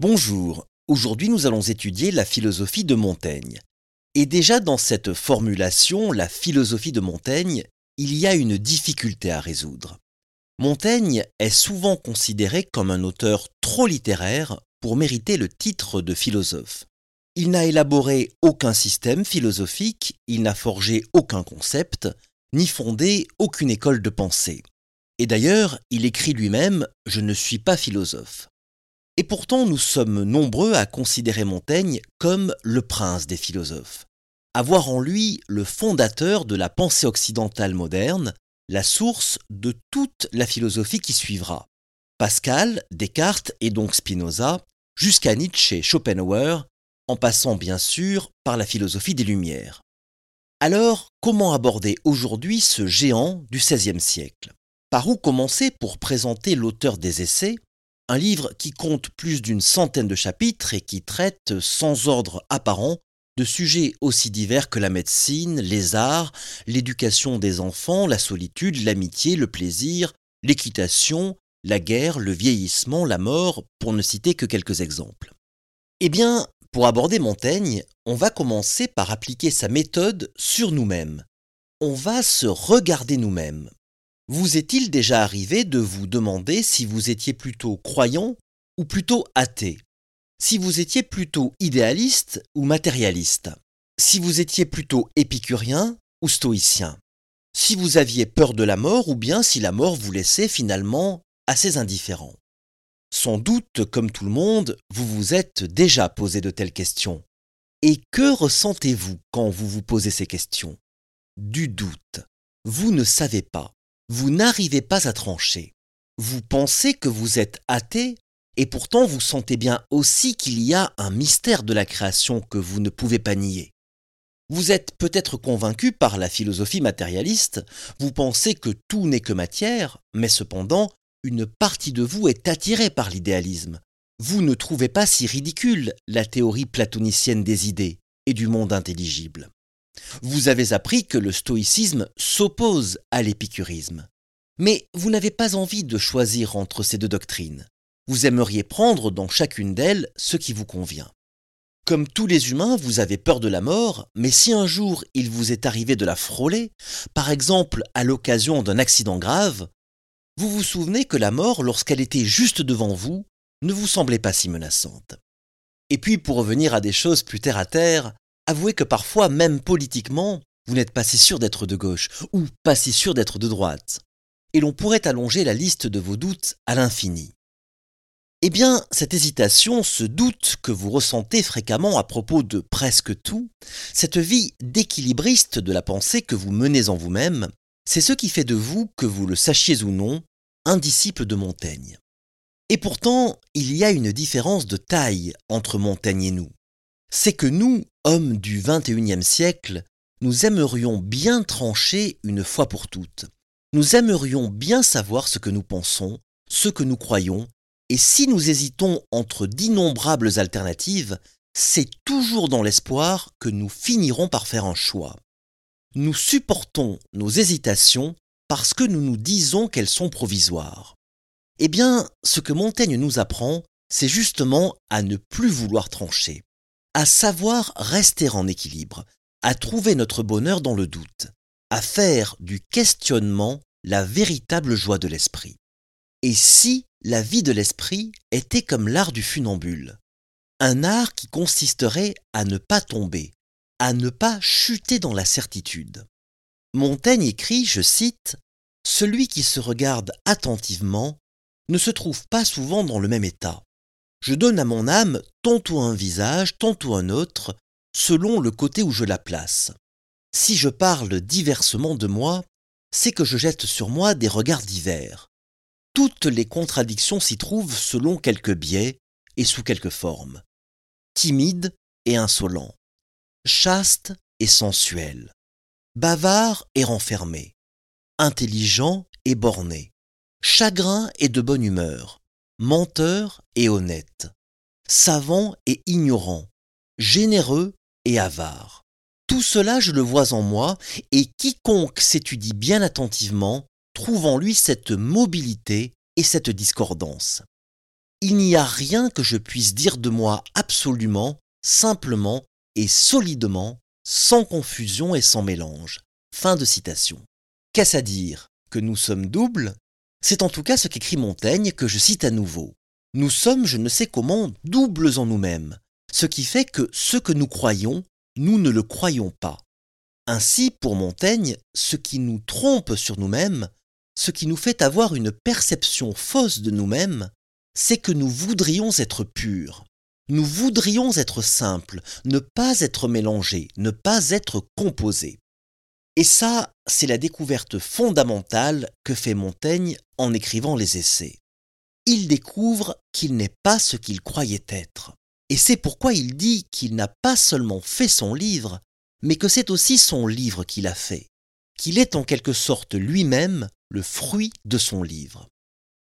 Bonjour, aujourd'hui nous allons étudier la philosophie de Montaigne. Et déjà dans cette formulation, la philosophie de Montaigne, il y a une difficulté à résoudre. Montaigne est souvent considéré comme un auteur trop littéraire pour mériter le titre de philosophe. Il n'a élaboré aucun système philosophique, il n'a forgé aucun concept, ni fondé aucune école de pensée. Et d'ailleurs, il écrit lui-même ⁇ Je ne suis pas philosophe ⁇ et pourtant, nous sommes nombreux à considérer Montaigne comme le prince des philosophes, à voir en lui le fondateur de la pensée occidentale moderne, la source de toute la philosophie qui suivra. Pascal, Descartes et donc Spinoza, jusqu'à Nietzsche et Schopenhauer, en passant bien sûr par la philosophie des Lumières. Alors, comment aborder aujourd'hui ce géant du XVIe siècle? Par où commencer pour présenter l'auteur des essais un livre qui compte plus d'une centaine de chapitres et qui traite sans ordre apparent de sujets aussi divers que la médecine, les arts, l'éducation des enfants, la solitude, l'amitié, le plaisir, l'équitation, la guerre, le vieillissement, la mort, pour ne citer que quelques exemples. Eh bien, pour aborder Montaigne, on va commencer par appliquer sa méthode sur nous-mêmes. On va se regarder nous-mêmes. Vous est-il déjà arrivé de vous demander si vous étiez plutôt croyant ou plutôt athée? Si vous étiez plutôt idéaliste ou matérialiste? Si vous étiez plutôt épicurien ou stoïcien? Si vous aviez peur de la mort ou bien si la mort vous laissait finalement assez indifférent? Sans doute, comme tout le monde, vous vous êtes déjà posé de telles questions. Et que ressentez-vous quand vous vous posez ces questions? Du doute. Vous ne savez pas vous n'arrivez pas à trancher. Vous pensez que vous êtes athée et pourtant vous sentez bien aussi qu'il y a un mystère de la création que vous ne pouvez pas nier. Vous êtes peut-être convaincu par la philosophie matérialiste, vous pensez que tout n'est que matière, mais cependant, une partie de vous est attirée par l'idéalisme. Vous ne trouvez pas si ridicule la théorie platonicienne des idées et du monde intelligible. Vous avez appris que le stoïcisme s'oppose à l'épicurisme. Mais vous n'avez pas envie de choisir entre ces deux doctrines. Vous aimeriez prendre dans chacune d'elles ce qui vous convient. Comme tous les humains, vous avez peur de la mort, mais si un jour il vous est arrivé de la frôler, par exemple à l'occasion d'un accident grave, vous vous souvenez que la mort, lorsqu'elle était juste devant vous, ne vous semblait pas si menaçante. Et puis, pour revenir à des choses plus terre à terre, avouez que parfois, même politiquement, vous n'êtes pas si sûr d'être de gauche ou pas si sûr d'être de droite. Et l'on pourrait allonger la liste de vos doutes à l'infini. Eh bien, cette hésitation, ce doute que vous ressentez fréquemment à propos de presque tout, cette vie d'équilibriste de la pensée que vous menez en vous-même, c'est ce qui fait de vous, que vous le sachiez ou non, un disciple de Montaigne. Et pourtant, il y a une différence de taille entre Montaigne et nous. C'est que nous, hommes du XXIe siècle, nous aimerions bien trancher une fois pour toutes. Nous aimerions bien savoir ce que nous pensons, ce que nous croyons, et si nous hésitons entre d'innombrables alternatives, c'est toujours dans l'espoir que nous finirons par faire un choix. Nous supportons nos hésitations parce que nous nous disons qu'elles sont provisoires. Eh bien, ce que Montaigne nous apprend, c'est justement à ne plus vouloir trancher à savoir rester en équilibre, à trouver notre bonheur dans le doute, à faire du questionnement la véritable joie de l'esprit. Et si la vie de l'esprit était comme l'art du funambule, un art qui consisterait à ne pas tomber, à ne pas chuter dans la certitude. Montaigne écrit, je cite, Celui qui se regarde attentivement ne se trouve pas souvent dans le même état. Je donne à mon âme tantôt un visage, tantôt un autre, selon le côté où je la place. Si je parle diversement de moi, c'est que je jette sur moi des regards divers. Toutes les contradictions s'y trouvent selon quelques biais et sous quelque forme. Timide et insolent, chaste et sensuel, bavard et renfermé, intelligent et borné, chagrin et de bonne humeur, menteur et honnête, savant et ignorant, généreux et avare. Tout cela je le vois en moi, et quiconque s'étudie bien attentivement trouve en lui cette mobilité et cette discordance. il n'y a rien que je puisse dire de moi absolument, simplement et solidement, sans confusion et sans mélange. Fin de citation. Qu'est-ce à dire? Que nous sommes doubles? C'est en tout cas ce qu'écrit Montaigne que je cite à nouveau. Nous sommes, je ne sais comment, doubles en nous-mêmes, ce qui fait que ce que nous croyons, nous ne le croyons pas. Ainsi, pour Montaigne, ce qui nous trompe sur nous-mêmes, ce qui nous fait avoir une perception fausse de nous-mêmes, c'est que nous voudrions être purs, nous voudrions être simples, ne pas être mélangés, ne pas être composés. Et ça, c'est la découverte fondamentale que fait Montaigne en écrivant les essais. Il découvre qu'il n'est pas ce qu'il croyait être. Et c'est pourquoi il dit qu'il n'a pas seulement fait son livre, mais que c'est aussi son livre qu'il a fait, qu'il est en quelque sorte lui-même le fruit de son livre.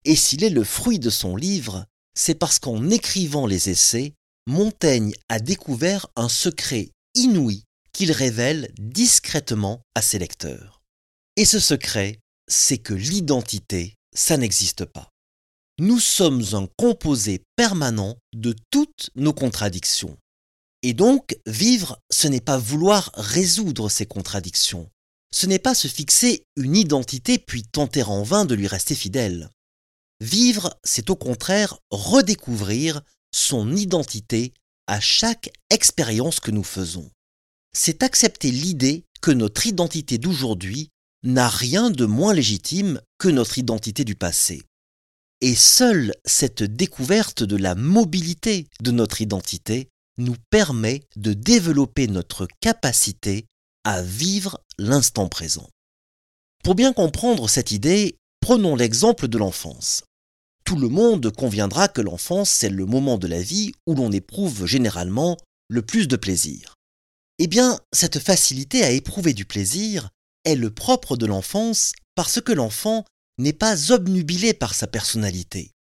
Et s'il est le fruit de son livre, c'est parce qu'en écrivant les essais, Montaigne a découvert un secret inouï qu'il révèle discrètement à ses lecteurs. Et ce secret, c'est que l'identité, ça n'existe pas. Nous sommes un composé permanent de toutes nos contradictions. Et donc, vivre, ce n'est pas vouloir résoudre ces contradictions, ce n'est pas se fixer une identité puis tenter en vain de lui rester fidèle. Vivre, c'est au contraire redécouvrir son identité à chaque expérience que nous faisons. C'est accepter l'idée que notre identité d'aujourd'hui n'a rien de moins légitime que notre identité du passé. Et seule cette découverte de la mobilité de notre identité nous permet de développer notre capacité à vivre l'instant présent. Pour bien comprendre cette idée, prenons l'exemple de l'enfance. Tout le monde conviendra que l'enfance, c'est le moment de la vie où l'on éprouve généralement le plus de plaisir. Eh bien, cette facilité à éprouver du plaisir est le propre de l'enfance parce que l'enfant n'est pas obnubilé par sa personnalité.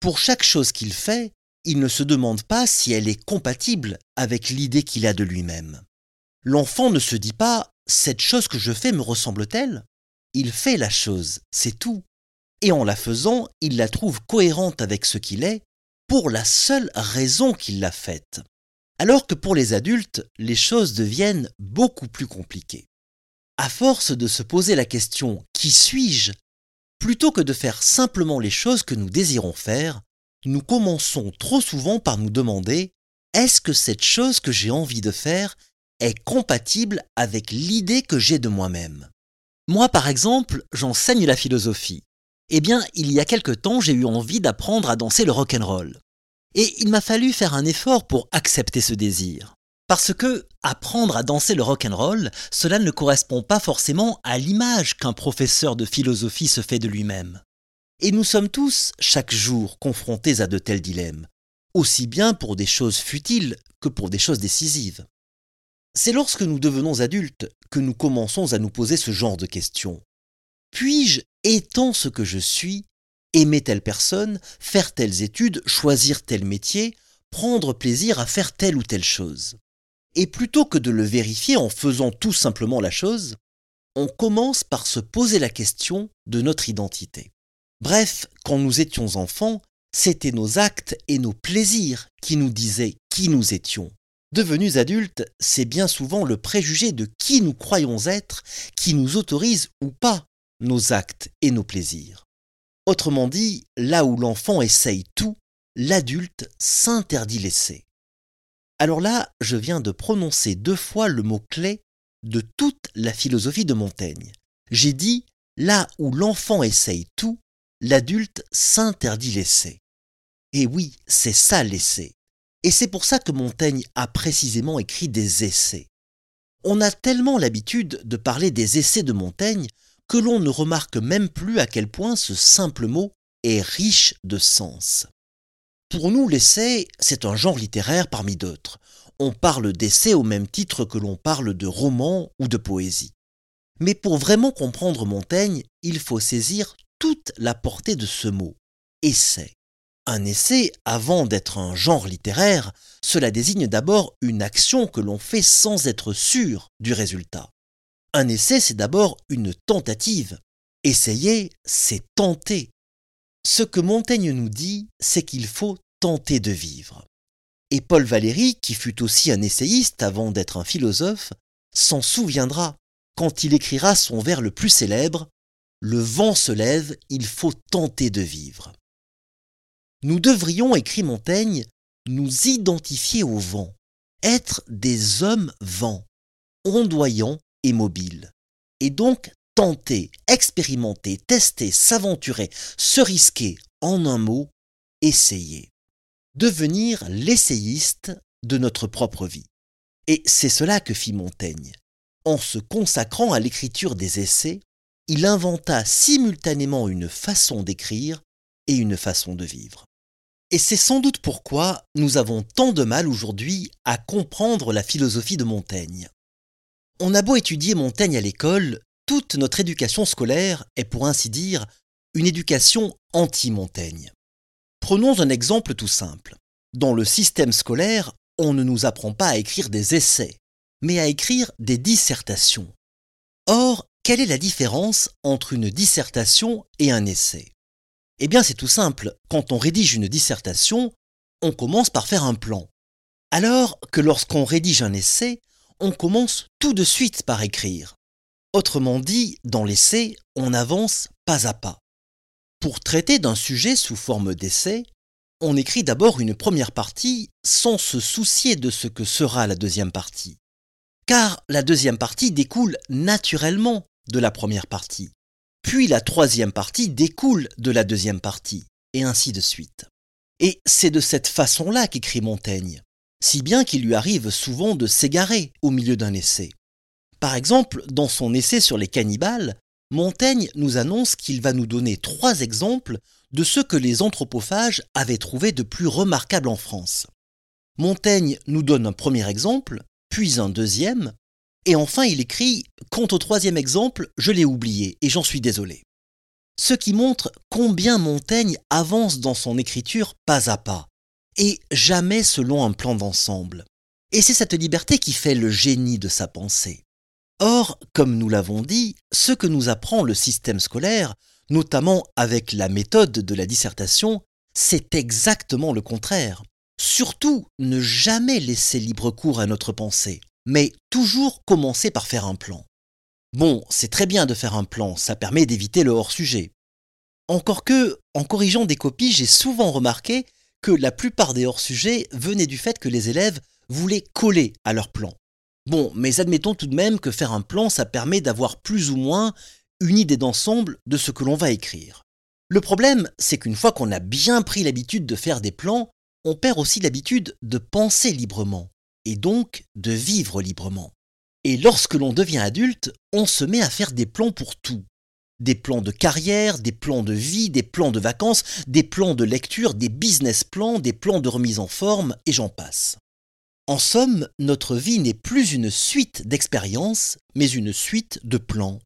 Pour chaque chose qu'il fait, il ne se demande pas si elle est compatible avec l'idée qu'il a de lui-même. L'enfant ne se dit pas cette chose que je fais me ressemble-t-elle? Il fait la chose, c'est tout. Et en la faisant, il la trouve cohérente avec ce qu'il est pour la seule raison qu'il l'a faite. Alors que pour les adultes, les choses deviennent beaucoup plus compliquées. À force de se poser la question qui suis-je? Plutôt que de faire simplement les choses que nous désirons faire, nous commençons trop souvent par nous demander est-ce que cette chose que j'ai envie de faire est compatible avec l'idée que j'ai de moi-même? Moi, par exemple, j'enseigne la philosophie. Eh bien, il y a quelque temps, j'ai eu envie d'apprendre à danser le rock'n'roll. Et il m'a fallu faire un effort pour accepter ce désir. Parce que apprendre à danser le rock'n'roll, cela ne correspond pas forcément à l'image qu'un professeur de philosophie se fait de lui-même. Et nous sommes tous, chaque jour, confrontés à de tels dilemmes, aussi bien pour des choses futiles que pour des choses décisives. C'est lorsque nous devenons adultes que nous commençons à nous poser ce genre de questions. Puis-je, étant ce que je suis, aimer telle personne, faire telles études, choisir tel métier, prendre plaisir à faire telle ou telle chose Et plutôt que de le vérifier en faisant tout simplement la chose, on commence par se poser la question de notre identité. Bref, quand nous étions enfants, c'étaient nos actes et nos plaisirs qui nous disaient qui nous étions. Devenus adultes, c'est bien souvent le préjugé de qui nous croyons être qui nous autorise ou pas nos actes et nos plaisirs. Autrement dit, là où l'enfant essaye tout, l'adulte s'interdit l'essai. Alors là, je viens de prononcer deux fois le mot clé de toute la philosophie de Montaigne. J'ai dit là où l'enfant essaye tout, l'adulte s'interdit l'essai. Et oui, c'est ça l'essai. Et c'est pour ça que Montaigne a précisément écrit des essais. On a tellement l'habitude de parler des essais de Montaigne que l'on ne remarque même plus à quel point ce simple mot est riche de sens. Pour nous, l'essai, c'est un genre littéraire parmi d'autres. On parle d'essai au même titre que l'on parle de roman ou de poésie. Mais pour vraiment comprendre Montaigne, il faut saisir toute la portée de ce mot, essai. Un essai, avant d'être un genre littéraire, cela désigne d'abord une action que l'on fait sans être sûr du résultat. Un essai, c'est d'abord une tentative. Essayer, c'est tenter. ce que Montaigne nous dit, c'est qu'il faut tenter de vivre. Et Paul Valéry, qui fut aussi un essayiste avant d'être un philosophe, s'en souviendra quand il écrira son vers le plus célèbre Le vent se lève, il faut tenter de vivre. Nous devrions, écrit Montaigne, nous identifier au vent, être des hommes vents, ondoyants et mobiles, et donc tenter, expérimenter, tester, s'aventurer, se risquer, en un mot, essayer devenir l'essayiste de notre propre vie. Et c'est cela que fit Montaigne. En se consacrant à l'écriture des essais, il inventa simultanément une façon d'écrire et une façon de vivre. Et c'est sans doute pourquoi nous avons tant de mal aujourd'hui à comprendre la philosophie de Montaigne. On a beau étudier Montaigne à l'école, toute notre éducation scolaire est pour ainsi dire une éducation anti-Montaigne. Prenons un exemple tout simple. Dans le système scolaire, on ne nous apprend pas à écrire des essais, mais à écrire des dissertations. Or, quelle est la différence entre une dissertation et un essai? Eh bien, c'est tout simple. Quand on rédige une dissertation, on commence par faire un plan. Alors que lorsqu'on rédige un essai, on commence tout de suite par écrire. Autrement dit, dans l'essai, on avance pas à pas. Pour traiter d'un sujet sous forme d'essai, on écrit d'abord une première partie sans se soucier de ce que sera la deuxième partie. Car la deuxième partie découle naturellement de la première partie. Puis la troisième partie découle de la deuxième partie, et ainsi de suite. Et c'est de cette façon-là qu'écrit Montaigne, si bien qu'il lui arrive souvent de s'égarer au milieu d'un essai. Par exemple, dans son essai sur les cannibales, Montaigne nous annonce qu'il va nous donner trois exemples de ce que les anthropophages avaient trouvé de plus remarquable en France. Montaigne nous donne un premier exemple, puis un deuxième, et enfin il écrit Quant au troisième exemple, je l'ai oublié et j'en suis désolé. Ce qui montre combien Montaigne avance dans son écriture pas à pas, et jamais selon un plan d'ensemble. Et c'est cette liberté qui fait le génie de sa pensée. Or, comme nous l'avons dit, ce que nous apprend le système scolaire, notamment avec la méthode de la dissertation, c'est exactement le contraire. Surtout, ne jamais laisser libre cours à notre pensée, mais toujours commencer par faire un plan. Bon, c'est très bien de faire un plan, ça permet d'éviter le hors-sujet. Encore que, en corrigeant des copies, j'ai souvent remarqué que la plupart des hors-sujets venaient du fait que les élèves voulaient coller à leur plan. Bon, mais admettons tout de même que faire un plan, ça permet d'avoir plus ou moins une idée d'ensemble de ce que l'on va écrire. Le problème, c'est qu'une fois qu'on a bien pris l'habitude de faire des plans, on perd aussi l'habitude de penser librement, et donc de vivre librement. Et lorsque l'on devient adulte, on se met à faire des plans pour tout. Des plans de carrière, des plans de vie, des plans de vacances, des plans de lecture, des business plans, des plans de remise en forme, et j'en passe. En somme, notre vie n'est plus une suite d'expériences, mais une suite de plans.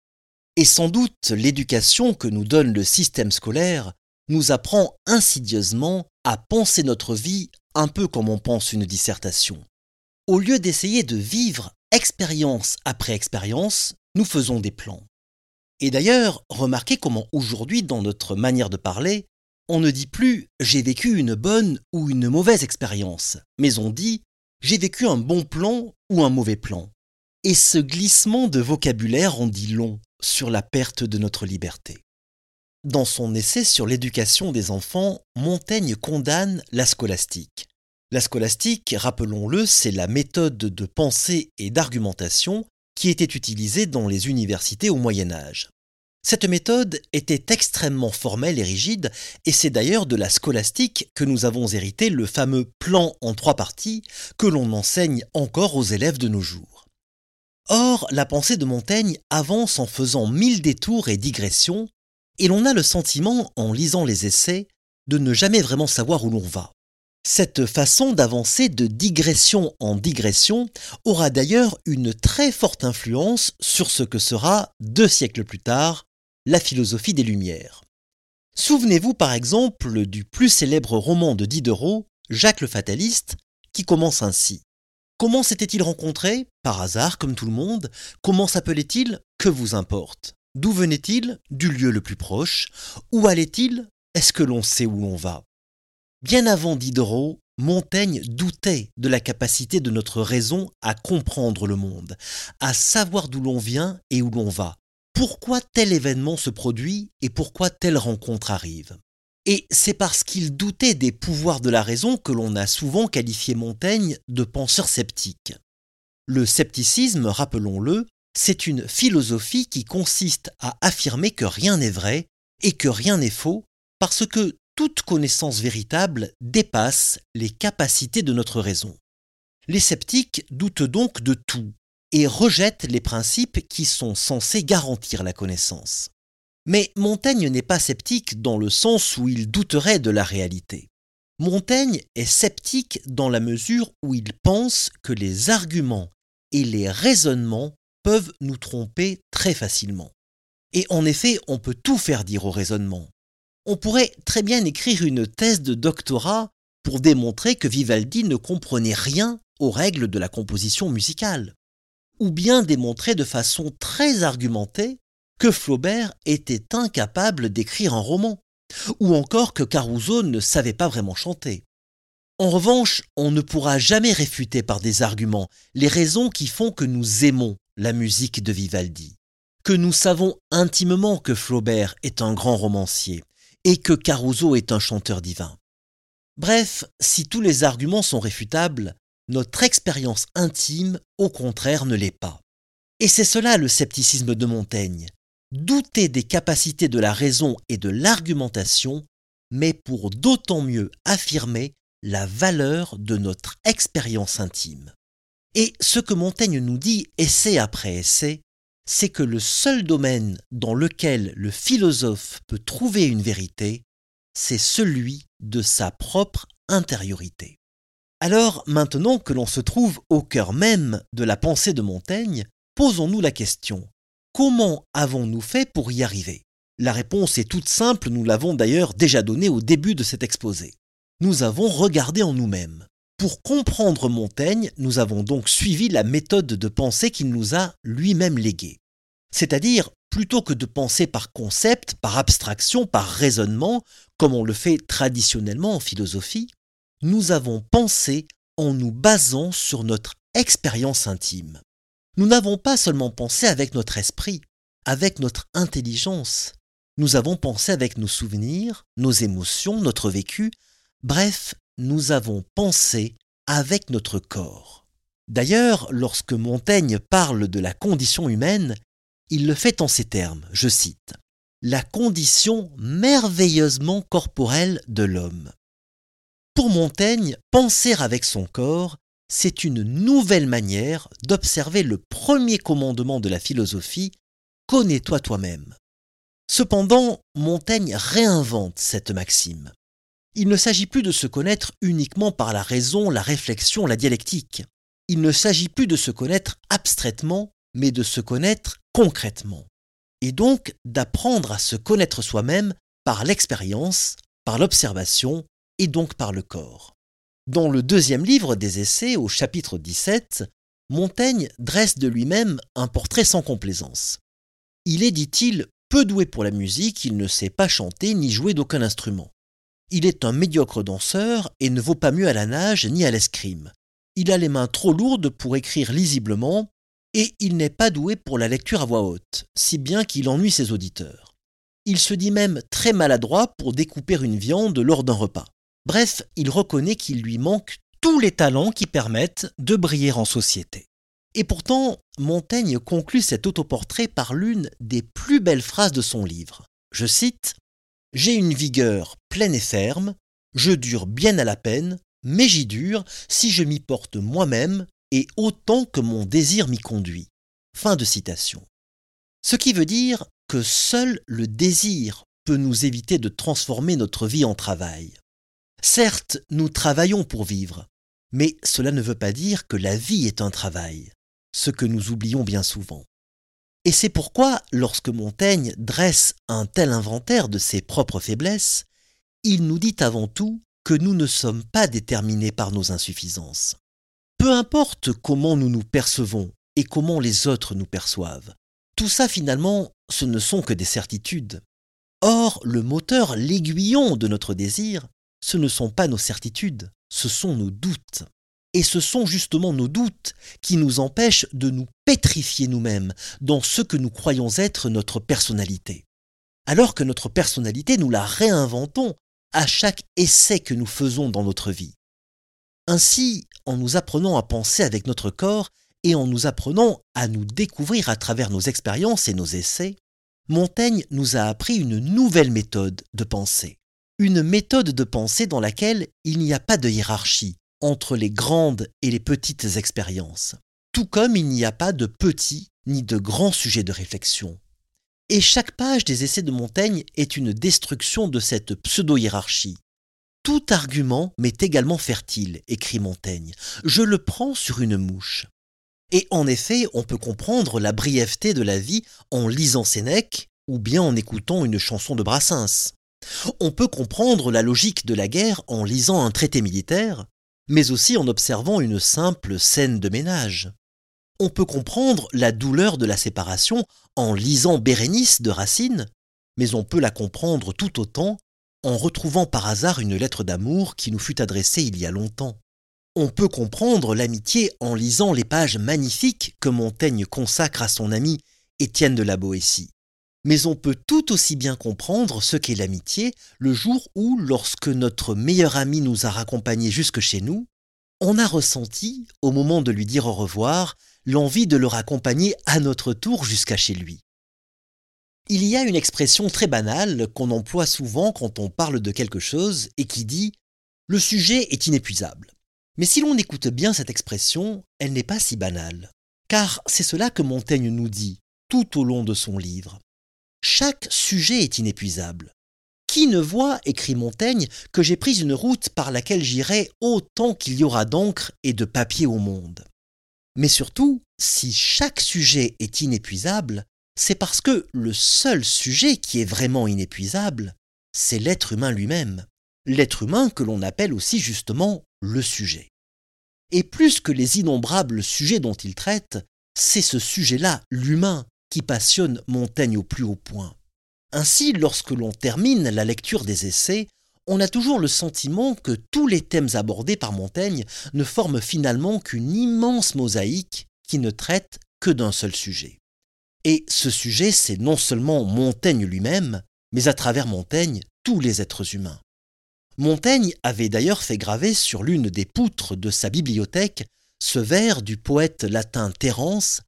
Et sans doute l'éducation que nous donne le système scolaire nous apprend insidieusement à penser notre vie un peu comme on pense une dissertation. Au lieu d'essayer de vivre expérience après expérience, nous faisons des plans. Et d'ailleurs, remarquez comment aujourd'hui, dans notre manière de parler, on ne dit plus j'ai vécu une bonne ou une mauvaise expérience, mais on dit j'ai vécu un bon plan ou un mauvais plan. Et ce glissement de vocabulaire en dit long sur la perte de notre liberté. Dans son essai sur l'éducation des enfants, Montaigne condamne la scolastique. La scolastique, rappelons-le, c'est la méthode de pensée et d'argumentation qui était utilisée dans les universités au Moyen Âge. Cette méthode était extrêmement formelle et rigide, et c'est d'ailleurs de la scolastique que nous avons hérité le fameux plan en trois parties que l'on enseigne encore aux élèves de nos jours. Or, la pensée de Montaigne avance en faisant mille détours et digressions, et l'on a le sentiment, en lisant les essais, de ne jamais vraiment savoir où l'on va. Cette façon d'avancer de digression en digression aura d'ailleurs une très forte influence sur ce que sera, deux siècles plus tard, la philosophie des Lumières. Souvenez-vous par exemple du plus célèbre roman de Diderot, Jacques le Fataliste, qui commence ainsi. Comment s'était-il rencontré Par hasard, comme tout le monde? Comment s'appelait-il? Que vous importe? D'où venait-il? Du lieu le plus proche? Où allait-il? Est-ce que l'on sait où l'on va? Bien avant Diderot, Montaigne doutait de la capacité de notre raison à comprendre le monde, à savoir d'où l'on vient et où l'on va, pourquoi tel événement se produit et pourquoi telle rencontre arrive? Et c'est parce qu'il doutait des pouvoirs de la raison que l'on a souvent qualifié Montaigne de penseur sceptique. Le scepticisme, rappelons-le, c'est une philosophie qui consiste à affirmer que rien n'est vrai et que rien n'est faux, parce que toute connaissance véritable dépasse les capacités de notre raison. Les sceptiques doutent donc de tout et rejettent les principes qui sont censés garantir la connaissance. Mais Montaigne n'est pas sceptique dans le sens où il douterait de la réalité. Montaigne est sceptique dans la mesure où il pense que les arguments et les raisonnements peuvent nous tromper très facilement. Et en effet, on peut tout faire dire au raisonnement. On pourrait très bien écrire une thèse de doctorat pour démontrer que Vivaldi ne comprenait rien aux règles de la composition musicale, ou bien démontrer de façon très argumentée que Flaubert était incapable d'écrire un roman, ou encore que Caruso ne savait pas vraiment chanter. En revanche, on ne pourra jamais réfuter par des arguments les raisons qui font que nous aimons la musique de Vivaldi, que nous savons intimement que Flaubert est un grand romancier, et que Caruso est un chanteur divin. Bref, si tous les arguments sont réfutables, notre expérience intime, au contraire, ne l'est pas. Et c'est cela le scepticisme de Montaigne. Douter des capacités de la raison et de l'argumentation, mais pour d'autant mieux affirmer la valeur de notre expérience intime. Et ce que Montaigne nous dit essai après essai, c'est que le seul domaine dans lequel le philosophe peut trouver une vérité, c'est celui de sa propre intériorité. Alors, maintenant que l'on se trouve au cœur même de la pensée de Montaigne, posons-nous la question, comment avons-nous fait pour y arriver? La réponse est toute simple, nous l'avons d'ailleurs déjà donnée au début de cet exposé. Nous avons regardé en nous-mêmes. Pour comprendre Montaigne, nous avons donc suivi la méthode de pensée qu'il nous a lui-même léguée. C'est-à-dire, plutôt que de penser par concept, par abstraction, par raisonnement, comme on le fait traditionnellement en philosophie, nous avons pensé en nous basant sur notre expérience intime. Nous n'avons pas seulement pensé avec notre esprit, avec notre intelligence, nous avons pensé avec nos souvenirs, nos émotions, notre vécu, bref, nous avons pensé avec notre corps. D'ailleurs, lorsque Montaigne parle de la condition humaine, il le fait en ces termes, je cite, La condition merveilleusement corporelle de l'homme. Pour Montaigne, penser avec son corps, c'est une nouvelle manière d'observer le premier commandement de la philosophie, connais-toi toi-même. Cependant, Montaigne réinvente cette maxime. Il ne s'agit plus de se connaître uniquement par la raison, la réflexion, la dialectique. Il ne s'agit plus de se connaître abstraitement, mais de se connaître concrètement. Et donc d'apprendre à se connaître soi-même par l'expérience, par l'observation et donc par le corps. Dans le deuxième livre des essais, au chapitre 17, Montaigne dresse de lui-même un portrait sans complaisance. Il est, dit-il, peu doué pour la musique, il ne sait pas chanter ni jouer d'aucun instrument. Il est un médiocre danseur et ne vaut pas mieux à la nage ni à l'escrime. Il a les mains trop lourdes pour écrire lisiblement et il n'est pas doué pour la lecture à voix haute, si bien qu'il ennuie ses auditeurs. Il se dit même très maladroit pour découper une viande lors d'un repas. Bref, il reconnaît qu'il lui manque tous les talents qui permettent de briller en société. Et pourtant, Montaigne conclut cet autoportrait par l'une des plus belles phrases de son livre. Je cite j'ai une vigueur pleine et ferme, je dure bien à la peine, mais j'y dure si je m'y porte moi-même et autant que mon désir m'y conduit. Fin de citation. Ce qui veut dire que seul le désir peut nous éviter de transformer notre vie en travail. Certes, nous travaillons pour vivre, mais cela ne veut pas dire que la vie est un travail, ce que nous oublions bien souvent. Et c'est pourquoi, lorsque Montaigne dresse un tel inventaire de ses propres faiblesses, il nous dit avant tout que nous ne sommes pas déterminés par nos insuffisances. Peu importe comment nous nous percevons et comment les autres nous perçoivent, tout ça finalement, ce ne sont que des certitudes. Or, le moteur, l'aiguillon de notre désir, ce ne sont pas nos certitudes, ce sont nos doutes. Et ce sont justement nos doutes qui nous empêchent de nous pétrifier nous-mêmes dans ce que nous croyons être notre personnalité. Alors que notre personnalité, nous la réinventons à chaque essai que nous faisons dans notre vie. Ainsi, en nous apprenant à penser avec notre corps et en nous apprenant à nous découvrir à travers nos expériences et nos essais, Montaigne nous a appris une nouvelle méthode de pensée. Une méthode de pensée dans laquelle il n'y a pas de hiérarchie entre les grandes et les petites expériences, tout comme il n'y a pas de petits ni de grands sujets de réflexion. Et chaque page des essais de Montaigne est une destruction de cette pseudo-hiérarchie. Tout argument m'est également fertile, écrit Montaigne. Je le prends sur une mouche. Et en effet, on peut comprendre la brièveté de la vie en lisant Sénèque ou bien en écoutant une chanson de Brassens. On peut comprendre la logique de la guerre en lisant un traité militaire, mais aussi en observant une simple scène de ménage. On peut comprendre la douleur de la séparation en lisant Bérénice de Racine, mais on peut la comprendre tout autant en retrouvant par hasard une lettre d'amour qui nous fut adressée il y a longtemps. On peut comprendre l'amitié en lisant les pages magnifiques que Montaigne consacre à son ami Étienne de la Boétie. Mais on peut tout aussi bien comprendre ce qu'est l'amitié le jour où, lorsque notre meilleur ami nous a raccompagnés jusque chez nous, on a ressenti, au moment de lui dire au revoir, l'envie de le raccompagner à notre tour jusqu'à chez lui. Il y a une expression très banale qu'on emploie souvent quand on parle de quelque chose et qui dit ⁇ Le sujet est inépuisable ⁇ Mais si l'on écoute bien cette expression, elle n'est pas si banale, car c'est cela que Montaigne nous dit tout au long de son livre. Chaque sujet est inépuisable. Qui ne voit, écrit Montaigne, que j'ai pris une route par laquelle j'irai autant qu'il y aura d'encre et de papier au monde? Mais surtout, si chaque sujet est inépuisable, c'est parce que le seul sujet qui est vraiment inépuisable, c'est l'être humain lui-même. L'être humain que l'on appelle aussi justement le sujet. Et plus que les innombrables sujets dont il traite, c'est ce sujet-là, l'humain, qui passionne Montaigne au plus haut point. Ainsi, lorsque l'on termine la lecture des essais, on a toujours le sentiment que tous les thèmes abordés par Montaigne ne forment finalement qu'une immense mosaïque qui ne traite que d'un seul sujet. Et ce sujet, c'est non seulement Montaigne lui-même, mais à travers Montaigne, tous les êtres humains. Montaigne avait d'ailleurs fait graver sur l'une des poutres de sa bibliothèque ce vers du poète latin Terence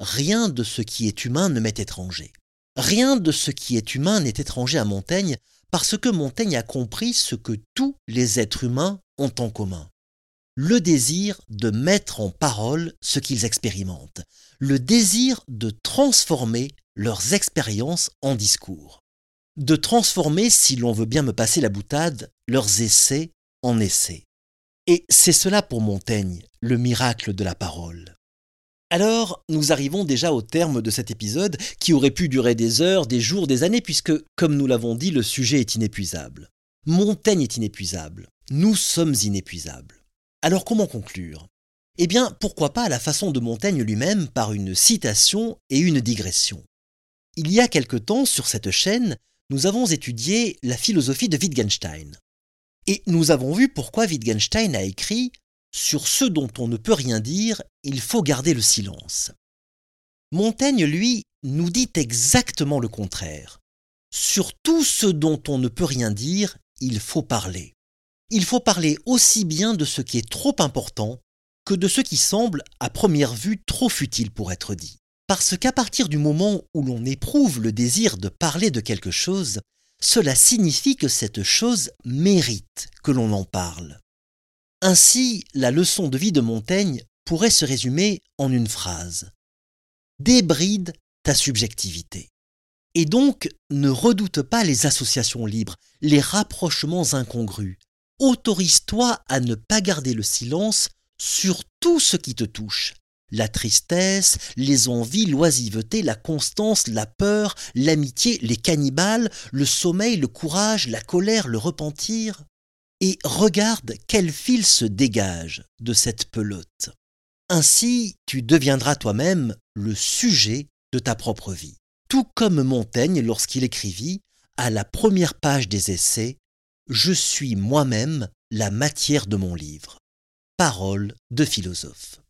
Rien de ce qui est humain ne m'est étranger. Rien de ce qui est humain n'est étranger à Montaigne parce que Montaigne a compris ce que tous les êtres humains ont en commun le désir de mettre en parole ce qu'ils expérimentent, le désir de transformer leurs expériences en discours, de transformer, si l'on veut bien me passer la boutade, leurs essais en essais. Et c'est cela pour Montaigne, le miracle de la parole. Alors, nous arrivons déjà au terme de cet épisode qui aurait pu durer des heures, des jours, des années, puisque, comme nous l'avons dit, le sujet est inépuisable. Montaigne est inépuisable. Nous sommes inépuisables. Alors comment conclure? Eh bien, pourquoi pas à la façon de Montaigne lui-même par une citation et une digression. Il y a quelque temps, sur cette chaîne, nous avons étudié la philosophie de Wittgenstein. Et nous avons vu pourquoi Wittgenstein a écrit Sur ce dont on ne peut rien dire, il faut garder le silence. Montaigne, lui, nous dit exactement le contraire. Sur tout ce dont on ne peut rien dire, il faut parler il faut parler aussi bien de ce qui est trop important que de ce qui semble, à première vue, trop futile pour être dit. Parce qu'à partir du moment où l'on éprouve le désir de parler de quelque chose, cela signifie que cette chose mérite que l'on en parle. Ainsi, la leçon de vie de Montaigne pourrait se résumer en une phrase. Débride ta subjectivité. Et donc, ne redoute pas les associations libres, les rapprochements incongrus, autorise-toi à ne pas garder le silence sur tout ce qui te touche. La tristesse, les envies, l'oisiveté, la constance, la peur, l'amitié, les cannibales, le sommeil, le courage, la colère, le repentir. Et regarde quel fil se dégage de cette pelote. Ainsi, tu deviendras toi-même le sujet de ta propre vie. Tout comme Montaigne lorsqu'il écrivit à la première page des essais, Je suis moi-même la matière de mon livre. Parole de philosophe.